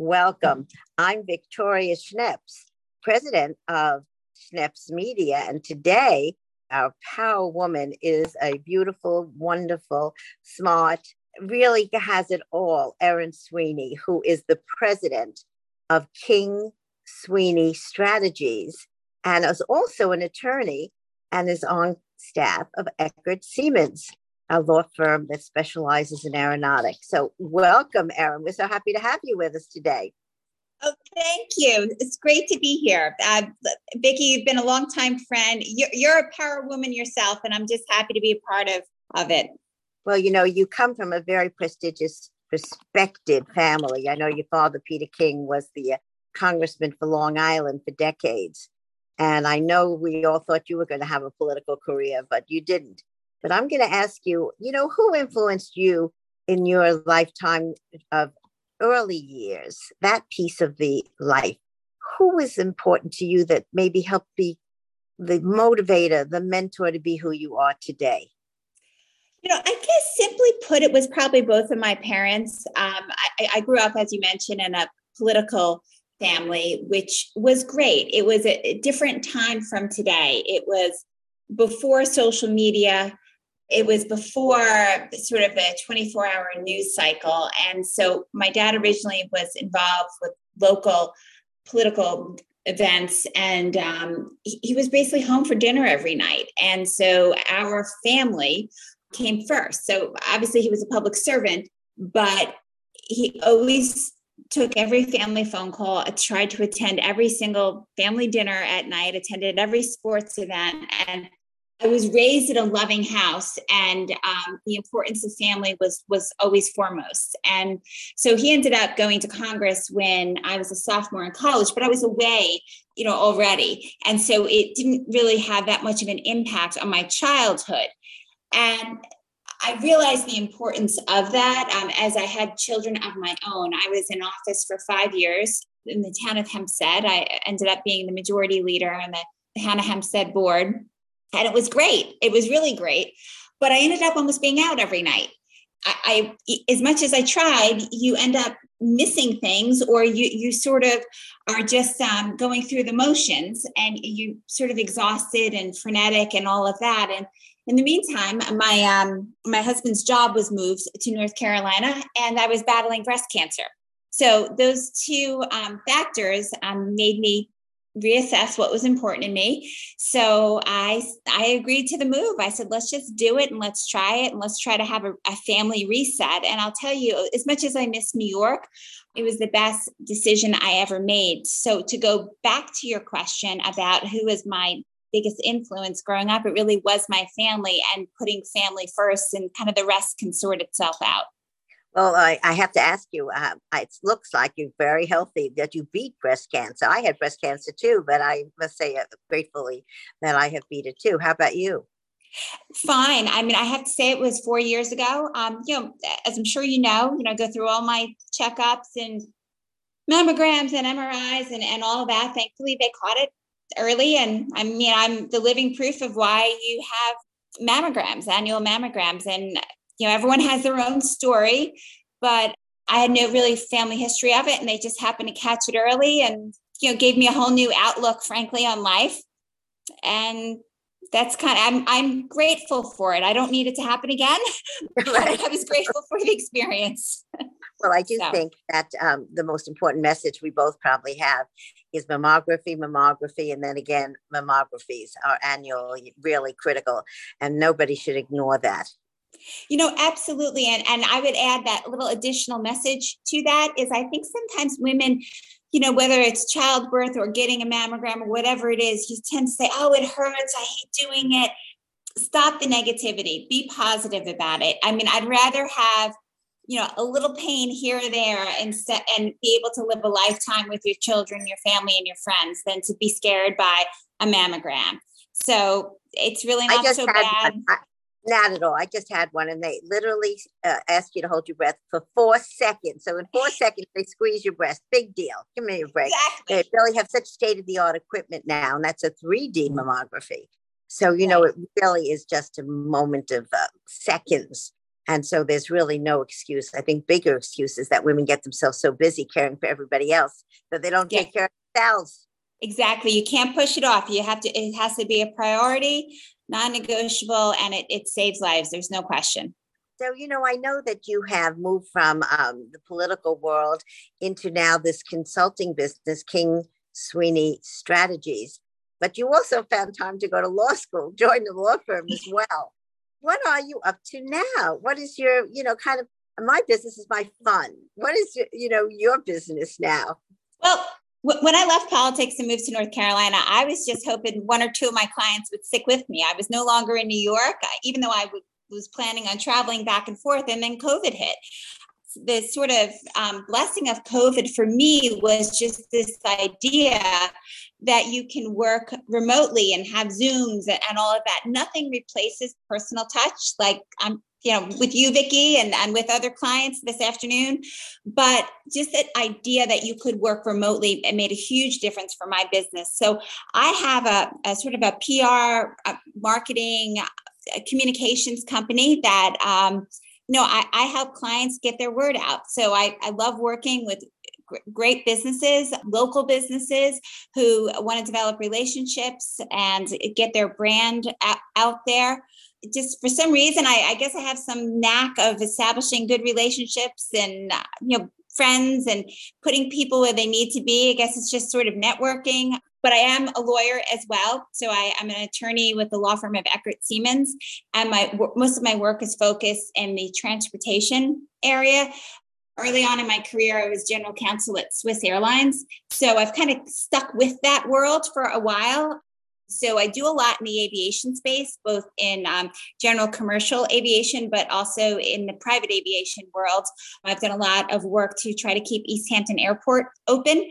Welcome. I'm Victoria Schneps, president of Schneps Media, and today our power woman is a beautiful, wonderful, smart, really has it all, Erin Sweeney, who is the president of King Sweeney Strategies and is also an attorney and is on staff of Eckert Seamans a law firm that specializes in aeronautics. So, welcome, Erin. We're so happy to have you with us today. Oh, thank you. It's great to be here. Uh, Vicki, you've been a longtime friend. You're, you're a power woman yourself, and I'm just happy to be a part of, of it. Well, you know, you come from a very prestigious, respected family. I know your father, Peter King, was the uh, congressman for Long Island for decades. And I know we all thought you were going to have a political career, but you didn't. But I'm going to ask you, you know, who influenced you in your lifetime of early years, that piece of the life? Who was important to you that maybe helped be the motivator, the mentor to be who you are today? You know, I guess simply put, it was probably both of my parents. Um, I, I, grew up, as you mentioned, in a political family, which was great. It was a, a different time from today. It was before social media it was before sort of the 24 hour news cycle. And so my dad originally was involved with local political events and um, he, he was basically home for dinner every night. And so our family came first. So obviously he was a public servant, but he always took every family phone call, tried to attend every single family dinner at night, attended every sports event, and I was raised in a loving house, and um, the importance of family was was always foremost. And so he ended up going to Congress when I was a sophomore in college, but I was away, you know, already, and so it didn't really have that much of an impact on my childhood. And I realized the importance of that um, as I had children of my own. I was in office for five years in the town of Hempstead. I ended up being the majority leader on the Hannah Hempstead board and it was great. It was really great. But I ended up almost being out every night. I, I as much as I tried, you end up missing things, or you you sort of are just um, going through the motions, and you sort of exhausted and frenetic and all of that. And in the meantime, my um, my husband's job was moved to North Carolina, and I was battling breast cancer. So those two um, factors um, made me reassess what was important to me. So I I agreed to the move. I said, let's just do it and let's try it and let's try to have a, a, family reset. And I'll tell you, as much as I miss New York, it was the best decision I ever made. So to go back to your question about who was my biggest influence growing up, it really was my family and putting family first and kind of the rest can sort itself out. Well, I, I have to ask you, uh, it looks like you're very healthy, that you beat breast cancer. I had breast cancer too, but I must say uh, gratefully that I have beat it too. How about you? Fine. I mean, I have to say it was four years ago. Um, you know, as I'm sure you know, you know, I go through all my checkups and mammograms and MRIs and, and all of that. Thankfully, they caught it early. And I mean, I'm the living proof of why you have mammograms, annual mammograms. And you know, everyone has their own story, but I had no really family history of it. And they just happened to catch it early and, you know, gave me a whole new outlook, frankly, on life. And that's kind of, I'm, I'm grateful for it. I don't need it to happen again. But I was grateful for the experience. Well, I do so. think that um, the most important message we both probably have is mammography, mammography, and then again, mammographies are annually really critical, and nobody should ignore that. You know, absolutely. And, and I would add that little additional message to that is I think sometimes women, you know, whether it's childbirth or getting a mammogram or whatever it is, you tend to say, oh, it hurts. I hate doing it. Stop the negativity. Be positive about it. I mean, I'd rather have, you know, a little pain here or there and, set, and be able to live a lifetime with your children, your family, and your friends than to be scared by a mammogram. So it's really not so bad. Not at all. I just had one and they literally uh, ask you to hold your breath for four seconds. So in four seconds, they squeeze your breast. Big deal. Give me a break. Exactly. They really have such state of the art equipment now, and that's a 3D mammography. So, you know, it really is just a moment of uh, seconds And so there's really no excuse. I think bigger excuse is that women get themselves so busy caring for everybody else that they don't yeah. take care of themselves. Exactly. You can't push it off. You have to, it has to be a priority, non negotiable, and it, it saves lives. There's no question. So, you know, I know that you have moved from um, the political world into now this consulting business, King Sweeney Strategies, but you also found time to go to law school, join the law firm as well. What are you up to now? What is your, you know, kind of my business is my fun. What is, your, you know, your business now? Well, when I left politics and moved to North Carolina, I was just hoping one or two of my clients would stick with me. I was no longer in New York, even though I was planning on traveling back and forth, and then COVID hit. The sort of um, blessing of COVID for me was just this idea that you can work remotely and have Zooms and, and all of that. Nothing replaces personal touch. Like I'm you know with you vicki and, and with other clients this afternoon. But just that idea that you could work remotely it made a huge difference for my business. So i have a, a sort of a pr a marketing communications company that um, you know I, I help clients get their word out. So I, I love working with great businesses, local businesses who want to develop relationships and get their brand out there. Just for some reason, I, I guess I have some knack of establishing good relationships and uh, you know friends and putting people where they need to be. I guess it's just sort of networking but I am a lawyer as well. So I, am an attorney with the law firm of Eckert Seamans, and my most of my work is focused in the transportation area. Early on in my career, I was general counsel at Swiss Airlines, so I've kind of stuck with that world for a while. So I do a lot in the aviation space, both in um, general commercial aviation, but also in the private aviation world. I've done a lot of work to try to keep East Hampton Airport open,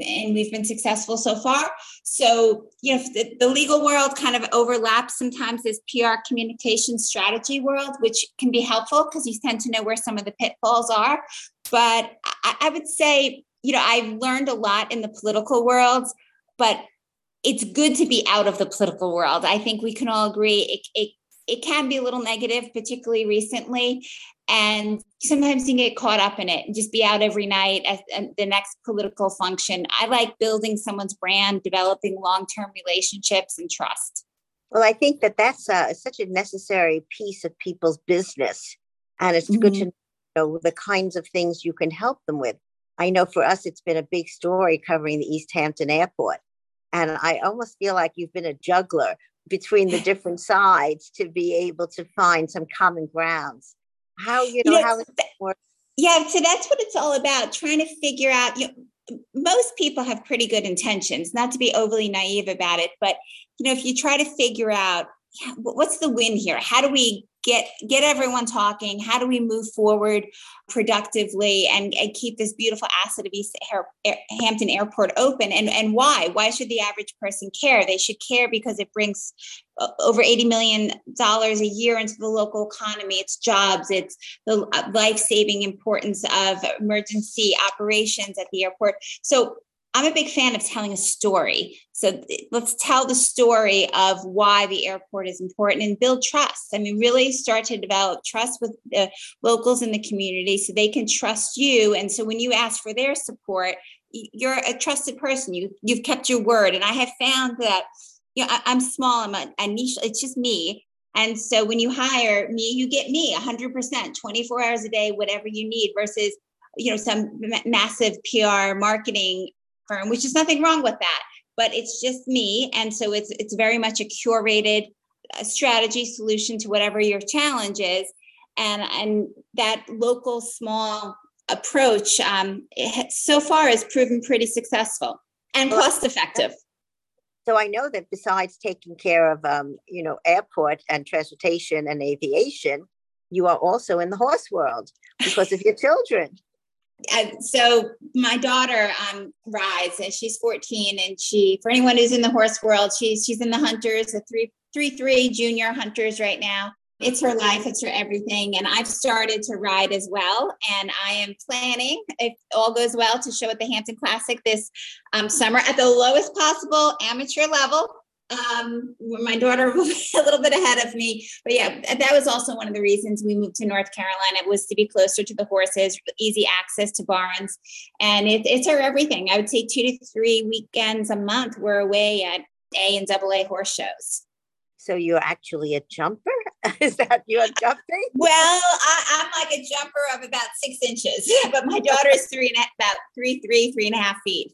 and we've been successful so far. So, you know, the, the legal world kind of overlaps sometimes this PR communication strategy world, which can be helpful because you tend to know where some of the pitfalls are. But I, I would say, you know, I've learned a lot in the political world, but it's good to be out of the political world. I think we can all agree it, it, it can be a little negative, particularly recently. And sometimes you get caught up in it and just be out every night at, at the next political function. I like building someone's brand, developing long term relationships and trust. Well, I think that that's uh, such a necessary piece of people's business. And it's mm-hmm. good to know the kinds of things you can help them with. I know for us, it's been a big story covering the East Hampton Airport. And I almost feel like you've been a juggler between the different sides to be able to find some common grounds. How, you know, how it works. Yeah, so that's what it's all about trying to figure out. You know, most people have pretty good intentions, not to be overly naive about it, but you know, if you try to figure out yeah, what's the win here? How do we get get everyone talking? How do we move forward productively and, and keep this beautiful asset of east hampton airport open? And, and why? Why should the average person care? They should care because it brings uh, over 80 million dollars a year into the local economy. It's jobs. It's the uh, life-saving importance of emergency operations at the airport. So I'm a big fan of telling a story. So let's tell the story of why the airport is important and build trust. I mean, really start to develop trust with the locals in the community so they can trust you. And so when you ask for their support, you're a trusted person. You you've kept your word. And I have found that you know I, am small. I'm a, a niche. It's just me. And so when you hire me, you get me 100%, 24 hours a day, whatever you need, versus you know some massive PR marketing firm, which is nothing wrong with that. But it's just me, and so it's it's very much a curated uh, strategy solution to whatever your challenge is, and and that local small approach um, so far has proven pretty successful and cost effective. So I know that besides taking care of um, you know airport and transportation and aviation, you are also in the horse world because of your children so my daughter um, rides and she's 14 and she for anyone who's in the horse world she's she's in the hunters the three three three junior hunters right now. It's her life it's her everything. And i've started to ride as well. And i am planning if all goes well to show at the hampton classic this um, summer at the lowest possible amateur level Um, my daughter was a little bit ahead of me, but yeah, that was also one of the reasons we moved to North Carolina was to be closer to the horses, easy access to barns, and it, it's our everything. I would say two to three weekends a month we're away at A and double A horse shows. So you're actually a jumper? Is that you're jumping? well, I, am like a jumper of about six inches, but my daughter is three and a, about three, three, three and a half feet.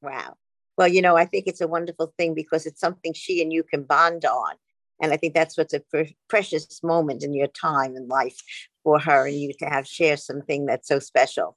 Wow. Well, you know, I think it's a wonderful thing because it's something she and you can bond on. And I think that's what's a pre- precious moment in your time and life for her and you to have share something that's so special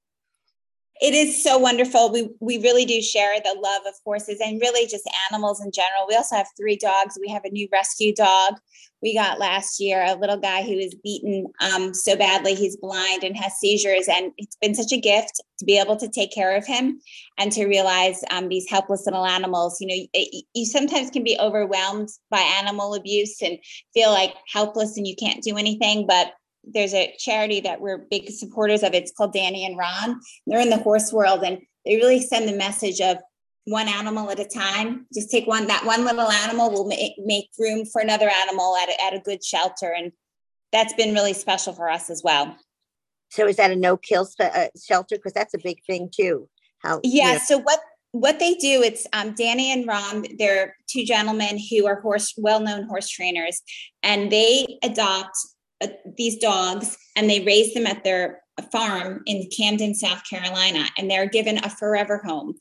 it is so wonderful. We we really do share the love of horses and really just animals in general. We also have three dogs. We have a new rescue dog we got last year, a little guy who was beaten um, so badly he's blind and has seizures, and it's been such a gift to be able to take care of him and to realize um, these helpless little animals. You know, it, you sometimes can be overwhelmed by animal abuse and feel like helpless and you can't do anything, but there's a charity that we're big supporters of. It's called Danny and Ron. They're in the horse world and they really send the message of one animal at a time. Just take one, that one little animal will make, make room for another animal at a, at a good shelter. And that's been really special for us as well. So is that a no kill spe- uh, shelter? Because that's a big thing too. How? Yeah. You know. So what what they do it's um, danny and ron they're two gentlemen who are horse well-known horse trainers and they adopt uh, these dogs and they raise them at their farm in Camden, South Carolina, and they're given a forever home.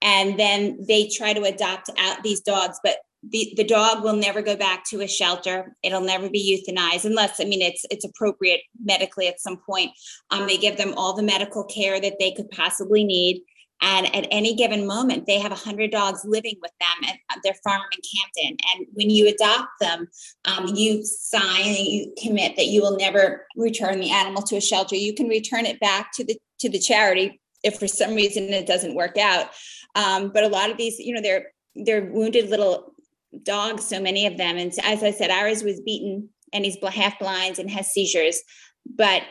And then they try to adopt out these dogs, but the, the dog will never go back to a shelter. It'll never be euthanized unless, I mean, it's it's appropriate medically at some point. Um, they give them all the medical care that they could possibly need. And at any given moment, they have 100 dogs living with them at their farm in Camden. And when you adopt them, um, you sign you commit that you will never return the animal to a shelter. You can return it back to the to the charity if for some reason it doesn't work out. Um, but a lot of these, you know, they're they're wounded little dogs, so many of them. And as I said, ours was beaten and he's half blind and has seizures. But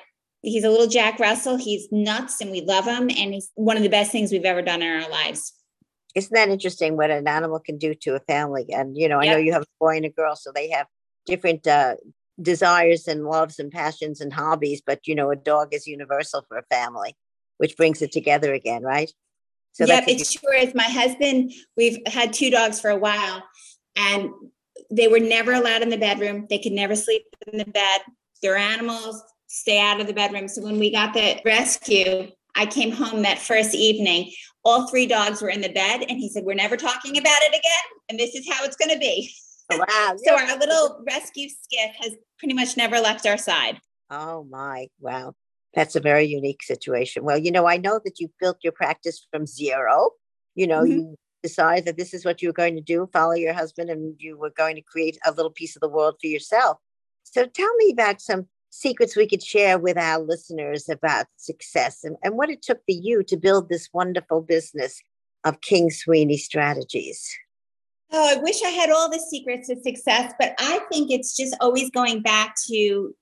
he's a little Jack Russell. He's nuts and we love him. And he's one of the best things we've ever done in our lives. Isn't that interesting what an animal can do to a family? And, you know, yep. I know you have a boy and a girl, so they have different uh, desires and loves and passions and hobbies, but, you know, a dog is universal for a family, which brings it together again, right? So yep, it sure is. My husband, we've had two dogs for a while, and they were never allowed in the bedroom. They could never sleep in the bed. They're animals stay out of the bedroom. So when we got the rescue, I came home that first evening. All three dogs were in the bed, and he said, We're never talking about it again. And this is how it's going to be. Wow. so our little rescue skiff has pretty much never left our side. Oh, my. Wow. That's a very unique situation. Well, you know, I know that you built your practice from zero. You know, mm-hmm. you decided that this is what you were going to do, follow your husband, and you were going to create a little piece of the world for yourself. So tell me about some secrets we could share with our listeners about success and, and what it took for you to build this wonderful business of King Sweeney Strategies. Oh, I wish I had all the secrets to success, but I think it's just always going back to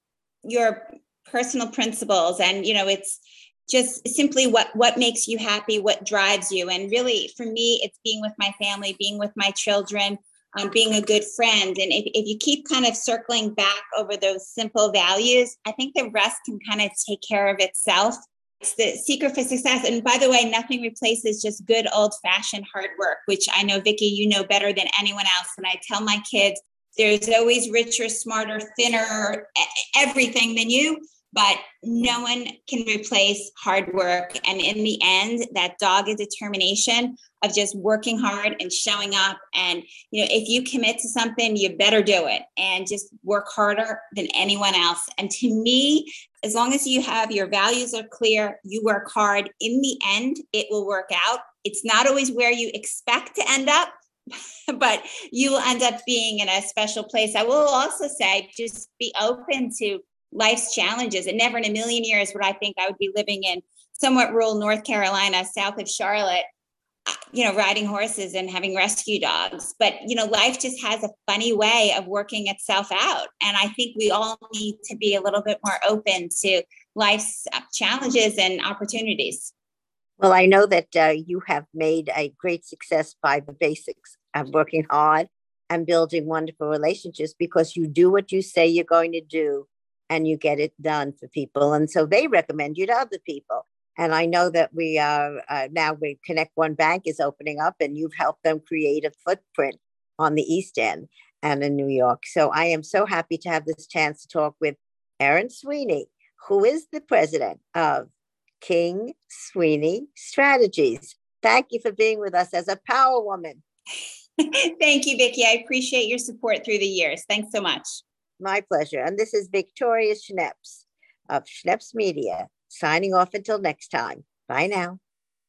your personal principles and you know it's just simply what what makes you happy what drives you and really for me it's being with my family being with my children um, being a good friend. And if, if you keep kind of circling back over those simple values, I think the rest can kind of take care of itself. It's the secret for success. And by the way, nothing replaces just good old fashioned hard work, which I know, Vicki, you know better than anyone else. And I tell my kids, there's always richer, smarter, thinner, everything than you but no one can replace hard work. And in the end, that dogged determination of just working hard and showing up. And, you know, if you commit to something, you better do it and just work harder than anyone else. And to me, as long as you have your values are clear, you work hard, in the end, it will work out. It's not always where you expect to end up, but you will end up being in a special place. I will also say just be open to life's challenges. And never in a million years would I think I would be living in somewhat rural North Carolina, south of Charlotte, uh, you know, riding horses and having rescue dogs. But, you know, life just has a funny way of working itself out. And I think we all need to be a little bit more open to life's uh, challenges and opportunities. Well, I know that uh, you have made a great success by the basics of working hard and building wonderful relationships because you do what you say you're going to do and you get it done for people. And so they recommend you to other people. And I know that we are uh, now we ConnectOne Bank is opening up and you've helped them create a footprint on the East End and in New York. So I am so happy to have this chance to talk with Erin Sweeney, who is the president of King Sweeney Strategies. Thank you for being with us as a power woman. Thank you, Vicki. I appreciate your support through the years. Thanks so much. My pleasure. And this is Victoria Schneps of Schneps Media signing off until next time. Bye now.